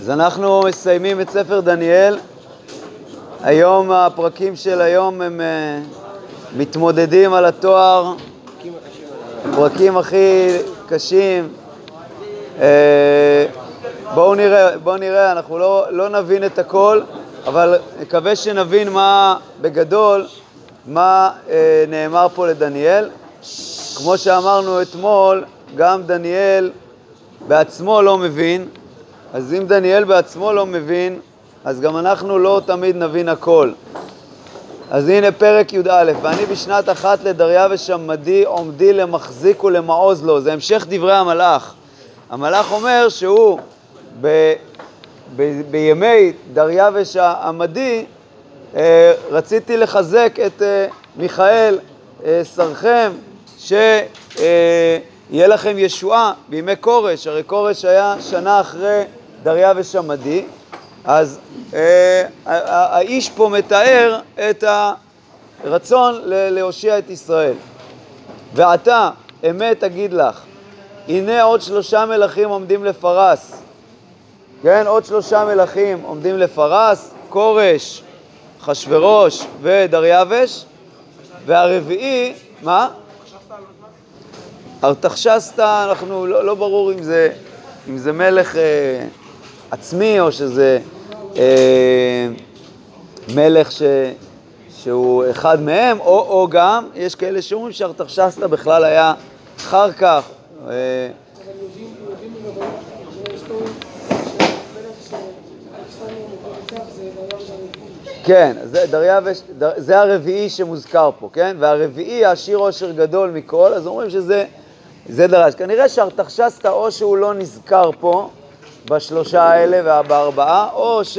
אז אנחנו מסיימים את ספר דניאל. היום, הפרקים של היום הם uh, מתמודדים על התואר, הפרקים הכי קשים. Uh, בואו נראה, בואו נראה, אנחנו לא, לא נבין את הכל, אבל נקווה שנבין מה, בגדול, מה uh, נאמר פה לדניאל. כמו שאמרנו אתמול, גם דניאל בעצמו לא מבין, אז אם דניאל בעצמו לא מבין, אז גם אנחנו לא תמיד נבין הכל. אז הנה פרק י"א, ואני בשנת אחת לדריווש עמדי עומדי למחזיק ולמעוז לו. זה המשך דברי המלאך. המלאך אומר שהוא ב, ב, בימי דריווש העמדי אה, רציתי לחזק את אה, מיכאל אה, שרכם, שיהיה לכם ישועה בימי כורש, הרי כורש היה שנה אחרי דריווש עמדי, אז אה, האיש פה מתאר את הרצון להושיע את ישראל. ועתה, אמת אגיד לך, הנה עוד שלושה מלכים עומדים לפרס. כן, עוד שלושה מלכים עומדים לפרס, כורש, אחשורוש ודריווש, והרביעי, מה? ארתחשסתא, אנחנו, לא, לא ברור אם זה, אם זה מלך אה, עצמי או שזה אה, מלך ש, שהוא אחד מהם, או, או גם, יש כאלה שאומרים שארתחשסתא בכלל היה אחר כך. אה, כן, זה, דריווש, דר, זה הרביעי שמוזכר פה, כן? והרביעי, העשיר עושר גדול מכל, אז אומרים שזה זה דרש. כנראה שארתחשסתא או שהוא לא נזכר פה, בשלושה האלה ובארבעה, או ש...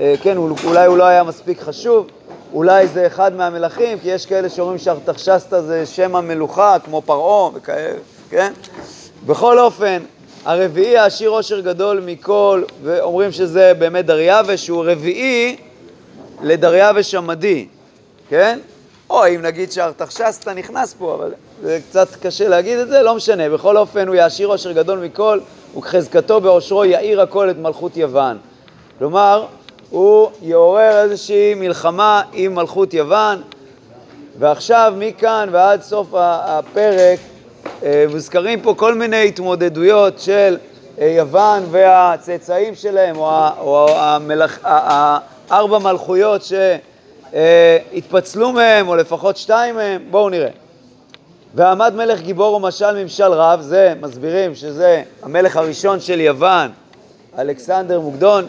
אה, כן, אולי הוא לא היה מספיק חשוב, אולי זה אחד מהמלכים, כי יש כאלה שאומרים שארתחשסתא זה שם המלוכה, כמו פרעה וכאלה, כן? בכל אופן, הרביעי העשיר עושר גדול מכל, ואומרים שזה באמת דריווש, שהוא רביעי לדריווש עמדי, כן? או אם נגיד שארתחשסתא נכנס פה, אבל זה קצת קשה להגיד את זה, לא משנה. בכל אופן, הוא יעשיר עושר גדול מכל, וכחזקתו בעושרו יאיר הכל את מלכות יוון. כלומר, הוא יעורר איזושהי מלחמה עם מלכות יוון, ועכשיו מכאן ועד סוף הפרק אה, מוזכרים פה כל מיני התמודדויות של אה, יוון והצאצאים שלהם, או המלך, ארבע מלכויות שהתפצלו מהם, או לפחות שתיים מהם. בואו נראה. ועמד מלך גיבור ומשל ממשל רב, זה מסבירים שזה המלך הראשון של יוון, אלכסנדר מוקדון,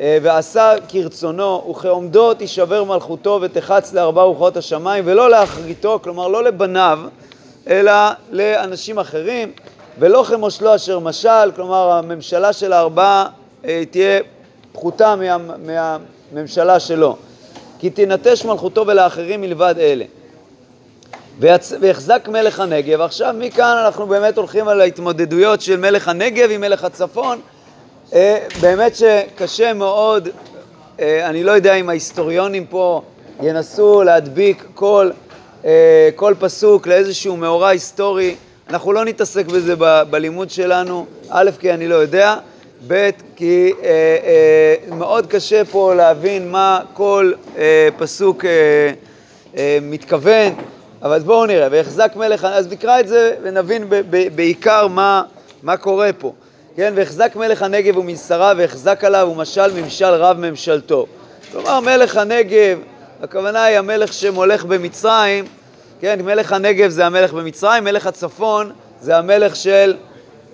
אה, ועשה כרצונו, וכעומדו תישבר מלכותו ותחץ לארבע רוחות השמיים, ולא לאחריתו, כלומר לא לבניו, אלא לאנשים אחרים, ולא כמושלו אשר משל, כלומר הממשלה של הארבעה אה, תהיה פחותה מה, מהממשלה שלו. כי תנטש מלכותו ולאחרים מלבד אלה. ויחזק מלך הנגב. עכשיו מכאן אנחנו באמת הולכים על ההתמודדויות של מלך הנגב עם מלך הצפון. אה, באמת שקשה מאוד, אה, אני לא יודע אם ההיסטוריונים פה ינסו להדביק כל, אה, כל פסוק לאיזשהו מאורע היסטורי. אנחנו לא נתעסק בזה ב- בלימוד שלנו, א', כי אני לא יודע, ב', כי אה, אה, מאוד קשה פה להבין מה כל אה, פסוק אה, אה, מתכוון. אבל בואו נראה, ויחזק מלך, אז נקרא את זה ונבין ב- ב- בעיקר מה, מה קורה פה. כן, ויחזק מלך הנגב ומנסרה, ויחזק עליו ומשל ממשל רב ממשלתו. כלומר, מלך הנגב, הכוונה היא המלך שמולך במצרים, כן, מלך הנגב זה המלך במצרים, מלך הצפון זה המלך של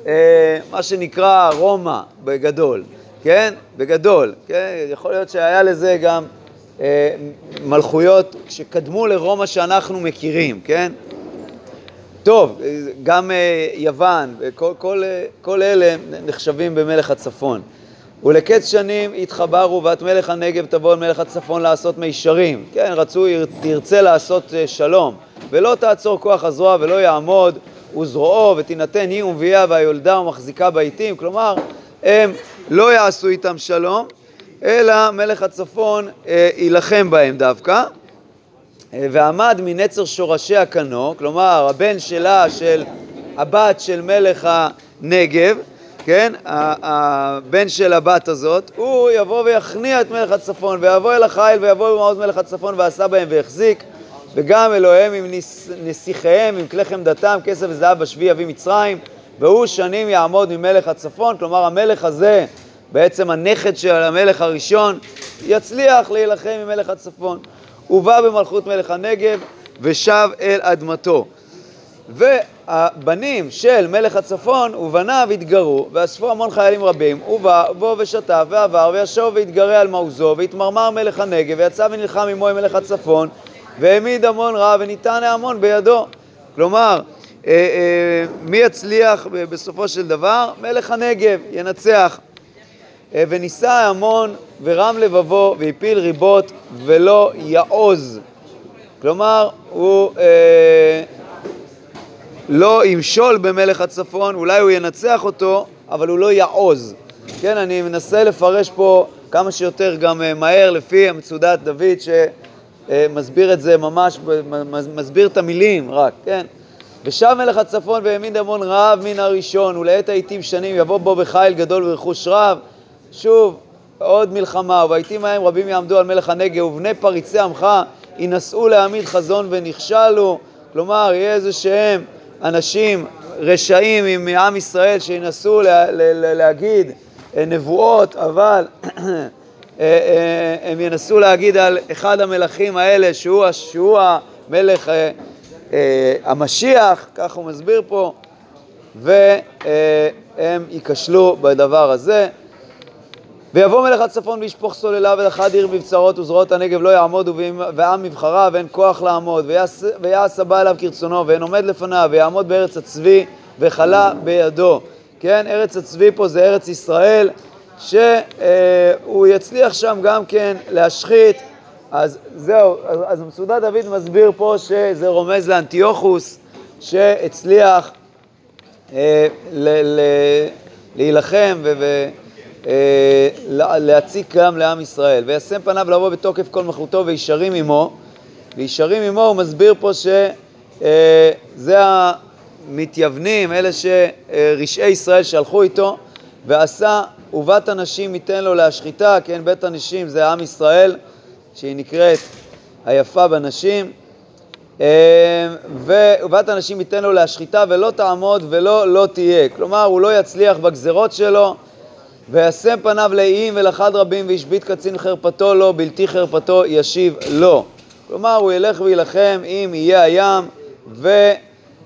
אה, מה שנקרא רומא בגדול, כן? בגדול, כן? יכול להיות שהיה לזה גם אה, מלכויות שקדמו לרומא שאנחנו מכירים, כן? טוב, גם אה, יוון, כל, כל, כל אלה נחשבים במלך הצפון. ולקץ שנים התחברו ואת מלך הנגב תבוא אל מלך הצפון לעשות מישרים. כן, רצו, תרצה לעשות אה, שלום. ולא תעצור כוח הזרוע ולא יעמוד וזרועו ותינתן היא ומביאה והיולדה ומחזיקה בעיתים. כלומר, הם לא יעשו איתם שלום, אלא מלך הצפון אה, יילחם בהם דווקא. אה, ועמד מנצר שורשיה קנו, כלומר הבן שלה, של הבת של מלך הנגב, כן, הבן של הבת הזאת, הוא יבוא ויכניע את מלך הצפון, ויבוא אל החיל ויבוא במעוז מלך הצפון ועשה בהם והחזיק, וגם אלוהיהם עם נסיכיהם, עם כלי חמדתם, כסף וזהב בשבי יביא מצרים, והוא שנים יעמוד ממלך הצפון, כלומר המלך הזה, בעצם הנכד של המלך הראשון, יצליח להילחם עם מלך הצפון. הוא בא במלכות מלך הנגב ושב אל אדמתו. והבנים של מלך הצפון ובניו התגרו, ואספו המון חיילים רבים, ובא בו ושתף ועבר וישוב והתגרה על מעוזו, והתמרמר מלך הנגב, ויצא ונלחם עמו עם מלך הצפון, והעמיד המון רע וניתן ההמון בידו. כלומר, אה, אה, מי יצליח בסופו של דבר? מלך הנגב ינצח. אה, ונישא ההמון ורם לבבו והפיל ריבות ולא יעוז. כלומר, הוא אה, לא ימשול במלך הצפון, אולי הוא ינצח אותו, אבל הוא לא יעוז. כן, אני מנסה לפרש פה כמה שיותר גם מהר לפי מצודת דוד שמסביר את זה ממש, מסביר את המילים רק, כן? ושב מלך הצפון והעמיד המון רב מן הראשון, ולעת העיתים שנים יבוא בו בחיל גדול ורכוש רב. שוב, עוד מלחמה, ובעיתים ההם רבים יעמדו על מלך הנגב, ובני פריצי עמך ינסו להעמיד חזון ונכשלו. כלומר, יהיה איזה שהם אנשים רשעים מעם ישראל שינסו לה, לה, להגיד אה, נבואות, אבל אה, אה, הם ינסו להגיד על אחד המלכים האלה שהוא, שהוא המלך המשיח, כך הוא מסביר פה, והם ייכשלו בדבר הזה. ויבוא מלך הצפון וישפוך סוללה ולחד עיר מבצרות וזרועות הנגב לא יעמוד ועם מבחריו ואין כוח לעמוד ויעש הבא אליו כרצונו ואין עומד לפניו ויעמוד בארץ הצבי וכלה בידו. כן, ארץ הצבי פה זה ארץ ישראל שהוא יצליח שם גם כן להשחית אז זהו, אז מצודת דוד מסביר פה שזה רומז לאנטיוכוס שהצליח אה, להילחם ו... אה, גם לעם ישראל. וישם פניו לבוא בתוקף כל מלכותו וישרים עמו. וישרים עמו הוא מסביר פה שזה אה, המתייוונים, אלה שרשעי ישראל שלחו איתו, ועשה ובת הנשים ייתן לו להשחיתה, כן, בית הנשים זה עם ישראל, שהיא נקראת היפה בנשים. אה, ובת הנשים ייתן לו להשחיתה ולא תעמוד ולא לא תהיה. כלומר, הוא לא יצליח בגזרות שלו, וישם פניו לאיים ולחד רבים והשבית קצין חרפתו לו, בלתי חרפתו ישיב לו. כלומר, הוא ילך וילחם עם איי הים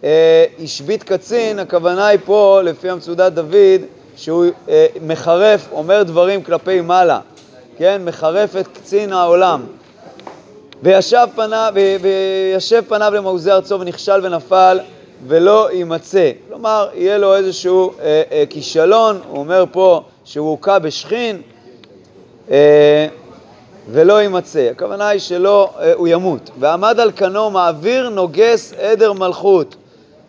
והשבית קצין, הכוונה היא פה, לפי המצודת דוד, שהוא אה, מחרף, אומר דברים כלפי מעלה, כן? מחרף את קצין העולם. וישב פניו, וישב פניו למעוזי ארצו ונכשל ונפל ולא יימצא. כלומר, יהיה לו איזשהו אה, אה, כישלון, הוא אומר פה שהוא הוכה בשכין אה, ולא יימצא. הכוונה היא שלא, אה, הוא ימות. ועמד על כנו מעביר נוגס עדר מלכות.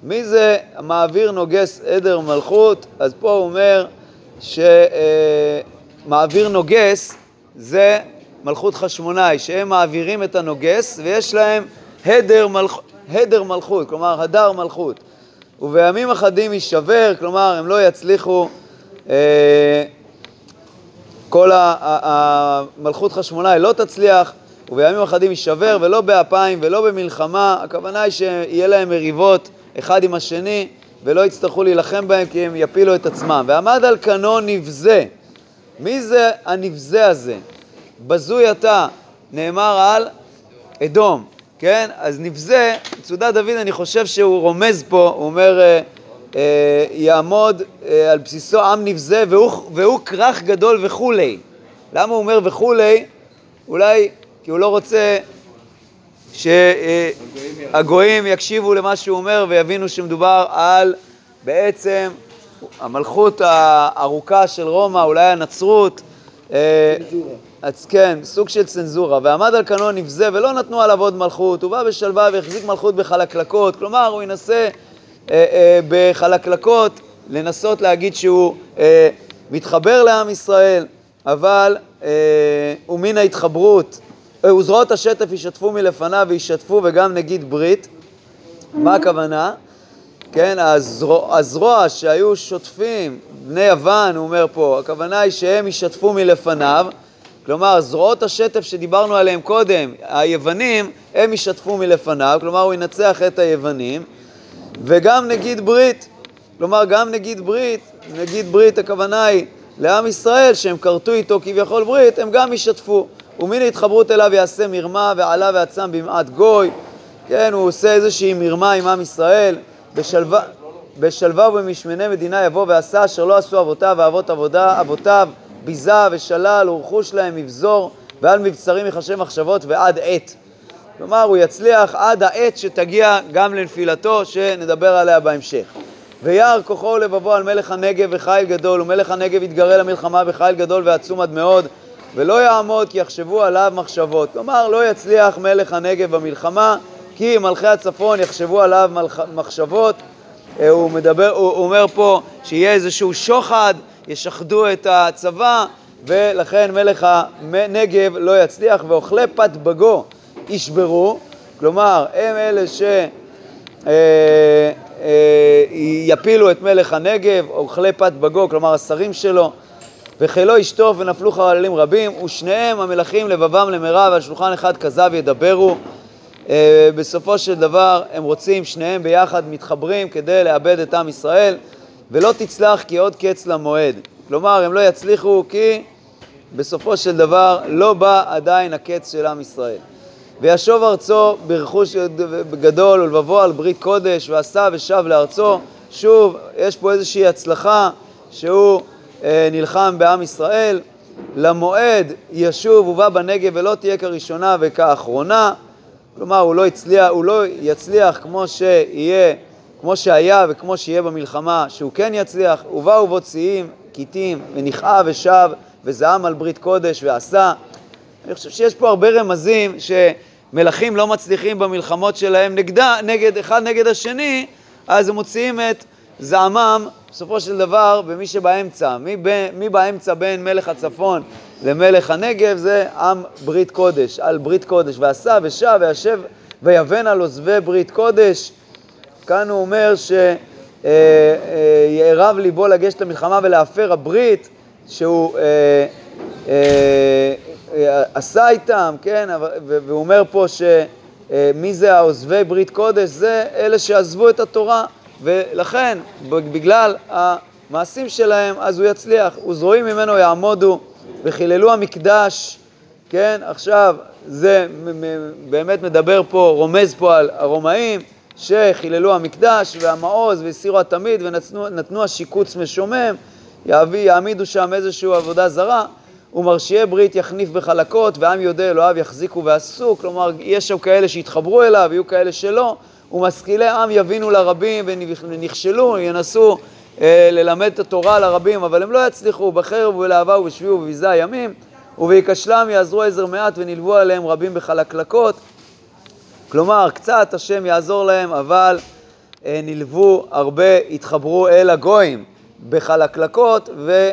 מי זה מעביר נוגס עדר מלכות? אז פה הוא אומר שמעביר אה, נוגס זה מלכות חשמונאי, שהם מעבירים את הנוגס ויש להם הדר, מלכ... הדר מלכות, כלומר הדר מלכות. ובימים אחדים יישבר, כלומר הם לא יצליחו אה, כל המלכות חשמונאי לא תצליח, ובימים אחדים יישבר, ולא באפיים ולא במלחמה, הכוונה היא שיהיה להם מריבות אחד עם השני, ולא יצטרכו להילחם בהם כי הם יפילו את עצמם. ועמד על כנו נבזה. מי זה הנבזה הזה? בזוי אתה, נאמר על אדום, כן? אז נבזה, מצודת דוד, אני חושב שהוא רומז פה, הוא אומר... אה, יעמוד אה, על בסיסו עם נבזה והוא, והוא כרך גדול וכולי. למה הוא אומר וכולי? אולי כי הוא לא רוצה שהגויים יקשיבו למה שהוא אומר ויבינו שמדובר על בעצם המלכות הארוכה של רומא, אולי הנצרות. אה, צנזורה. אז כן, סוג של צנזורה. ועמד על כנו נבזה ולא נתנו עליו עוד מלכות, הוא בא בשלווה והחזיק מלכות בחלקלקות, כלומר הוא ינסה אה, אה, בחלקלקות, לנסות להגיד שהוא אה, מתחבר לעם ישראל, אבל הוא מן ההתחברות, וזרועות השטף ישתפו מלפניו וישתפו וגם נגיד ברית. מה הכוונה? כן, הזרוע, הזרוע שהיו שוטפים בני יוון, הוא אומר פה, הכוונה היא שהם ישתפו מלפניו, כלומר זרועות השטף שדיברנו עליהם קודם, היוונים, הם ישתפו מלפניו, כלומר הוא ינצח את היוונים, וגם נגיד ברית, כלומר גם נגיד ברית, נגיד ברית הכוונה היא לעם ישראל שהם כרתו איתו כביכול ברית, הם גם ישתפו. ומן התחברות אליו יעשה מרמה ועלה ועצם במעט גוי, כן, הוא עושה איזושהי מרמה עם עם ישראל, בשלווה, ובמשמני מדינה יבוא ועשה אשר לא עשו אבותיו ואבות עבודה, אבותיו ביזה ושלל ורכוש להם מבזור ועל מבצרים יחשב מחשבות ועד עת. כלומר, הוא יצליח עד העת שתגיע גם לנפילתו, שנדבר עליה בהמשך. וירא כוחו ולבבו על מלך הנגב וחיל גדול, ומלך הנגב יתגרה למלחמה בחיל גדול ועצום עד מאוד, ולא יעמוד כי יחשבו עליו מחשבות. כלומר, לא יצליח מלך הנגב במלחמה, כי מלכי הצפון יחשבו עליו מחשבות. אה, הוא, מדבר, הוא אומר פה שיהיה איזשהו שוחד, ישחדו את הצבא, ולכן מלך הנגב לא יצליח, ואוכלי פת בגו ישברו, כלומר, הם אלה ש... אה, אה, יפילו את מלך הנגב, אוכלי פת בגו, כלומר השרים שלו, וחילו ישטוף ונפלו חללים רבים, ושניהם המלכים לבבם למרע ועל שולחן אחד כזב ידברו. אה, בסופו של דבר הם רוצים, שניהם ביחד מתחברים כדי לאבד את עם ישראל, ולא תצלח כי עוד קץ למועד. כלומר, הם לא יצליחו כי בסופו של דבר לא בא עדיין הקץ של עם ישראל. וישוב ארצו ברכוש גדול ולבבו על ברית קודש ועשה ושב לארצו. שוב, יש פה איזושהי הצלחה שהוא נלחם בעם ישראל. למועד ישוב ובא בנגב ולא תהיה כראשונה וכאחרונה. כלומר, הוא לא, הצליח, הוא לא יצליח כמו שיהיה, כמו שהיה וכמו שיהיה במלחמה, שהוא כן יצליח. ובאו בו ציים, כיתים, ונכאה ושב, וזעם על ברית קודש ועשה. אני חושב שיש פה הרבה רמזים ש... מלכים לא מצליחים במלחמות שלהם נגדה, נגד, אחד נגד השני, אז הם מוציאים את זעמם, בסופו של דבר, במי שבאמצע. מי, ב, מי באמצע בין מלך הצפון למלך הנגב זה עם ברית קודש, על ברית קודש. ועשה ושב וישב ויבן על עוזבי ברית קודש. כאן הוא אומר שיערב אה, אה, ליבו לגשת למלחמה ולהפר הברית, שהוא אה, אה, עשה איתם, כן, והוא אומר פה שמי זה העוזבי ברית קודש? זה אלה שעזבו את התורה, ולכן, בגלל המעשים שלהם, אז הוא יצליח. וזרועים ממנו יעמודו וחיללו המקדש, כן, עכשיו זה באמת מדבר פה, רומז פה על הרומאים, שחיללו המקדש והמעוז והסירו התמיד ונתנו השיקוץ משומם, יעמידו שם איזושהי עבודה זרה. ומרשיעי ברית יחניף בחלקות, ועם יודע אלוהיו יחזיקו ועשו, כלומר, יש שם כאלה שיתחברו אליו, יהיו כאלה שלא, ומשכילי עם יבינו לרבים ונכשלו, ינסו אה, ללמד את התורה לרבים, אבל הם לא יצליחו, בחרב ובלהבה ובשביעו ובביזה הימים, ובהיכשלם יעזרו עזר מעט ונלוו עליהם רבים בחלקלקות. כלומר, קצת השם יעזור להם, אבל אה, נלוו הרבה, התחברו אל הגויים בחלקלקות, ו...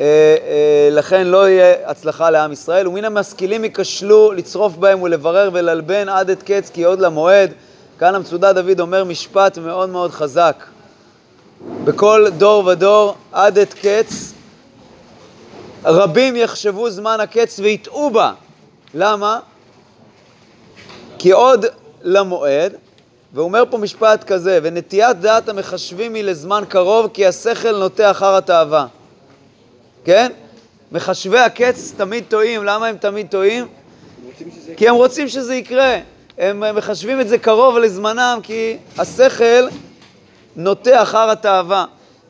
אה, אה, לכן לא יהיה הצלחה לעם ישראל. ומן המשכילים ייכשלו לצרוף בהם ולברר וללבן עד את קץ כי עוד למועד. כאן המצודה דוד אומר משפט מאוד מאוד חזק. בכל דור ודור עד את קץ, רבים יחשבו זמן הקץ ויטעו בה. למה? כי עוד למועד, והוא אומר פה משפט כזה, ונטיית דעת המחשבים היא לזמן קרוב כי השכל נוטה אחר התאווה. כן? מחשבי הקץ תמיד טועים. למה הם תמיד טועים? כי הם רוצים שזה יקרה. הם מחשבים את זה קרוב לזמנם, כי השכל נוטה אחר התאווה.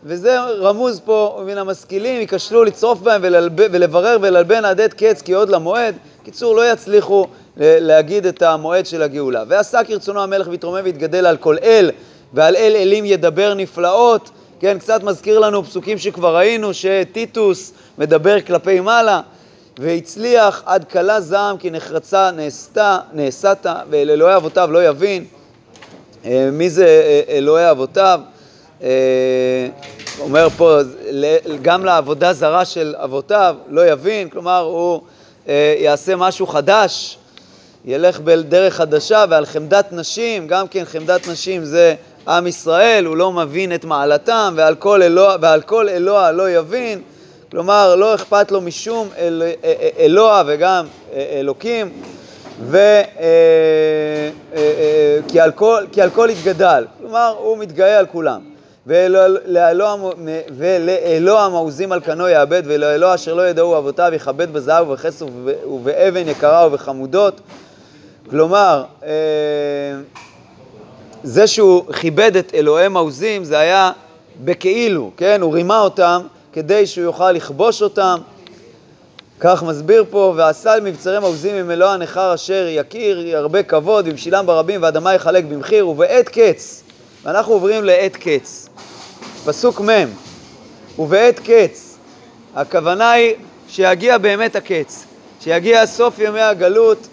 וזה רמוז פה מן המשכילים, ייכשלו לצרוף בהם וללב... ולברר וללבן עד עת קץ כי עוד למועד. קיצור, לא יצליחו להגיד את המועד של הגאולה. ועשה כרצונו המלך ויתרומם ויתגדל על כל אל, ועל אל אלים ידבר נפלאות. כן, קצת מזכיר לנו פסוקים שכבר ראינו, שטיטוס מדבר כלפי מעלה, והצליח עד כלה זעם כי נחרצה נעשתה, נעשת, ואל אלוהי אבותיו לא יבין. אה, מי זה אה, אלוהי אבותיו? אה, אומר פה, גם לעבודה זרה של אבותיו לא יבין, כלומר הוא יעשה משהו חדש, ילך בדרך חדשה ועל חמדת נשים, גם כן חמדת נשים זה עם ישראל, הוא לא מבין את מעלתם, ועל כל אלוה, ועל כל אלוה לא יבין. כלומר, לא אכפת לו משום אל, אה, אה, אלוה וגם אלוקים, ו, כי, על כל, כי על כל יתגדל. כלומר, הוא מתגאה על כולם. ולאלוה המעוזים על כנו יאבד, ולאלוה אשר לא ידעו אבותיו יכבד בזהב ובכסף ובאבן יקרה ובחמודות. כלומר, אה, זה שהוא כיבד את אלוהי מעוזים זה היה בכאילו, כן? הוא רימה אותם כדי שהוא יוכל לכבוש אותם. כך מסביר פה, ועשה על מבצרי מעוזים עם אלוה הנכר אשר יכיר, הרבה כבוד, ומשילם ברבים, ואדמה יחלק במחיר, ובעת קץ. ואנחנו עוברים לעת קץ. פסוק מ', ובעת קץ. הכוונה היא שיגיע באמת הקץ, שיגיע סוף ימי הגלות,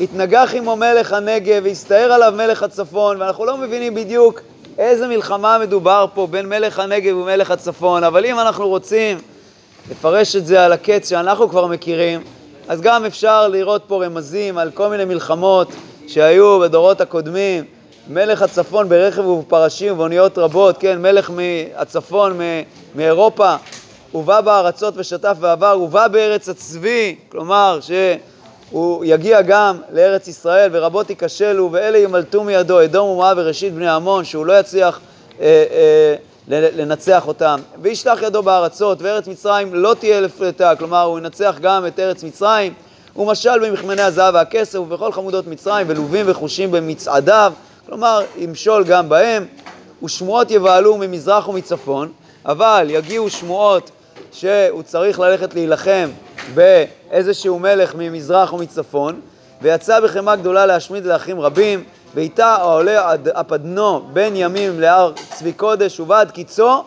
יתנגח עמו מלך הנגב, ויסתער עליו מלך הצפון, ואנחנו לא מבינים בדיוק איזה מלחמה מדובר פה בין מלך הנגב ומלך הצפון, אבל אם אנחנו רוצים לפרש את זה על הקץ שאנחנו כבר מכירים, אז גם אפשר לראות פה רמזים על כל מיני מלחמות שהיו בדורות הקודמים. מלך הצפון ברכב ובפרשים ובאוניות רבות, כן, מלך מהצפון, מאירופה, הוא בא בארצות ושטף ועבר, הוא בא בארץ הצבי, כלומר שהוא יגיע גם לארץ ישראל ורבות ייכשלו ואלה ימלטו מידו, אדום ומואב וראשית בני עמון, שהוא לא יצליח אה, אה, לנצח אותם, וישלח ידו בארצות, וארץ מצרים לא תהיה לפלטה, כלומר הוא ינצח גם את ארץ מצרים, הוא משל במכמני הזהב והכסף ובכל חמודות מצרים ולובים וחושים במצעדיו. כלומר, ימשול גם בהם, ושמועות יבהלו ממזרח ומצפון, אבל יגיעו שמועות שהוא צריך ללכת להילחם באיזשהו מלך ממזרח ומצפון, ויצא בחמה גדולה להשמיד לאחים רבים, ואיתה העולה הפדנו בין ימים להר צבי קודש ובעד קיצו,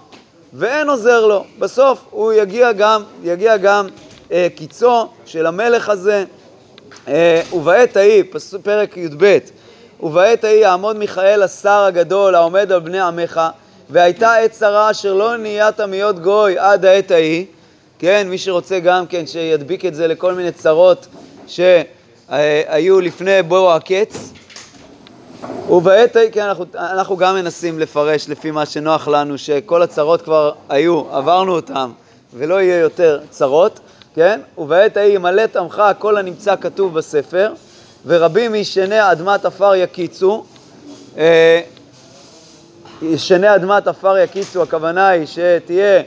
ואין עוזר לו. בסוף הוא יגיע גם, יגיע גם אה, קיצו של המלך הזה, אה, ובעת ההיא, פרק י"ב, ובעת ההיא יעמוד מיכאל השר הגדול העומד על בני עמך, והייתה עת צרה אשר לא נהיית מיות גוי עד העת ההיא, כן, מי שרוצה גם כן שידביק את זה לכל מיני צרות שהיו לפני בואו הקץ. ובעת ההיא, כן, אנחנו, אנחנו גם מנסים לפרש לפי מה שנוח לנו, שכל הצרות כבר היו, עברנו אותן, ולא יהיה יותר צרות, כן? ובעת ההיא ימלט עמך כל הנמצא כתוב בספר, ורבים מישני אדמת עפר יקיצו. אה, ישני אדמת עפר יקיצו, הכוונה היא שתהיה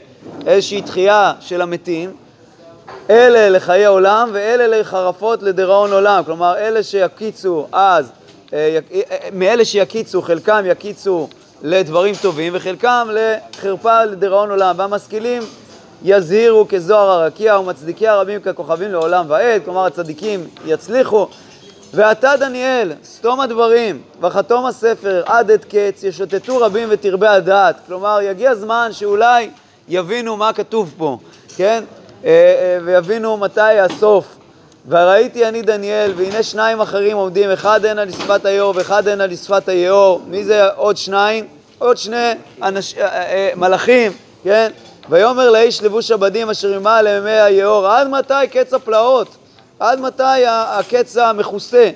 איזושהי תחייה של המתים. אלה לחיי עולם ואלה לחרפות לדיראון עולם. כלומר, אלה שיקיצו אז, אה, אה, מאלה שיקיצו, חלקם יקיצו לדברים טובים וחלקם לחרפה לדיראון עולם. והמשכילים יזהירו כזוהר הרקיע ומצדיקי הרבים ככוכבים לעולם ועד. כלומר, הצדיקים יצליחו. ואתה דניאל, סתום הדברים, וחתום הספר עד עת קץ, ישוטטו רבים ותרבה הדעת. כלומר, יגיע זמן שאולי יבינו מה כתוב פה, כן? אה, אה, ויבינו מתי הסוף. וראיתי אני דניאל, והנה שניים אחרים עומדים, אחד הנה לשפת היאור ואחד הנה לשפת היאור. מי זה עוד שניים? עוד שני אנש... אה, מלאכים, כן? ויאמר לאיש לבוש הבדים אשר ממעל לימי היאור, עד מתי קץ הפלאות? עד מתי הקץ המכוסה?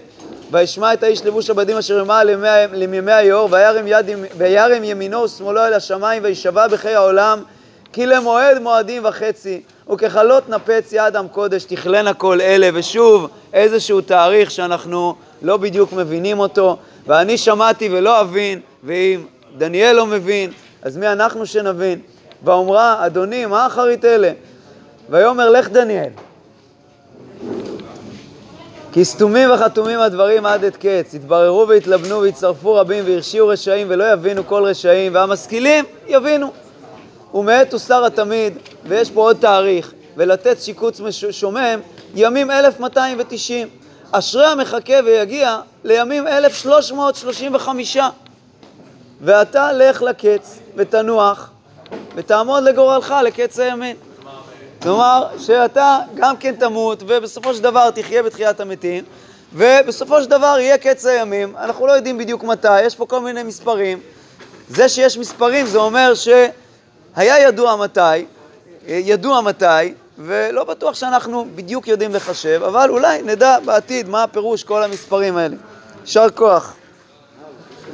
וישמע את האיש לבוש הבדים אשר ימל למימי היאור, וירם, יד, וירם ימינו ושמאלו אל השמיים, וישבע בחיי העולם, כי למועד מועדים וחצי, וככלות נפץ יד עם קודש, תכלנה כל אלה, ושוב איזשהו תאריך שאנחנו לא בדיוק מבינים אותו, ואני שמעתי ולא אבין, ואם דניאל לא מבין, אז מי אנחנו שנבין? ואומרה, אדוני, מה אחרית אלה? ויאמר לך דניאל, כי סתומים וחתומים הדברים עד את קץ, יתבררו ויתלבנו ויצטרפו רבים והרשיעו רשעים ולא יבינו כל רשעים, והמשכילים יבינו. ומעת הוסר התמיד, ויש פה עוד תאריך, ולתת שיקוץ שומם, ימים 1290. אשרי המחכה ויגיע לימים 1335. ואתה לך לקץ ותנוח, ותעמוד לגורלך לקץ הימין. כלומר, שאתה גם כן תמות, ובסופו של דבר תחיה בתחיית המתים, ובסופו של דבר יהיה קץ הימים. אנחנו לא יודעים בדיוק מתי, יש פה כל מיני מספרים. זה שיש מספרים זה אומר שהיה ידוע מתי, ידוע מתי, ולא בטוח שאנחנו בדיוק יודעים לחשב, אבל אולי נדע בעתיד מה הפירוש כל המספרים האלה. יישר כוח.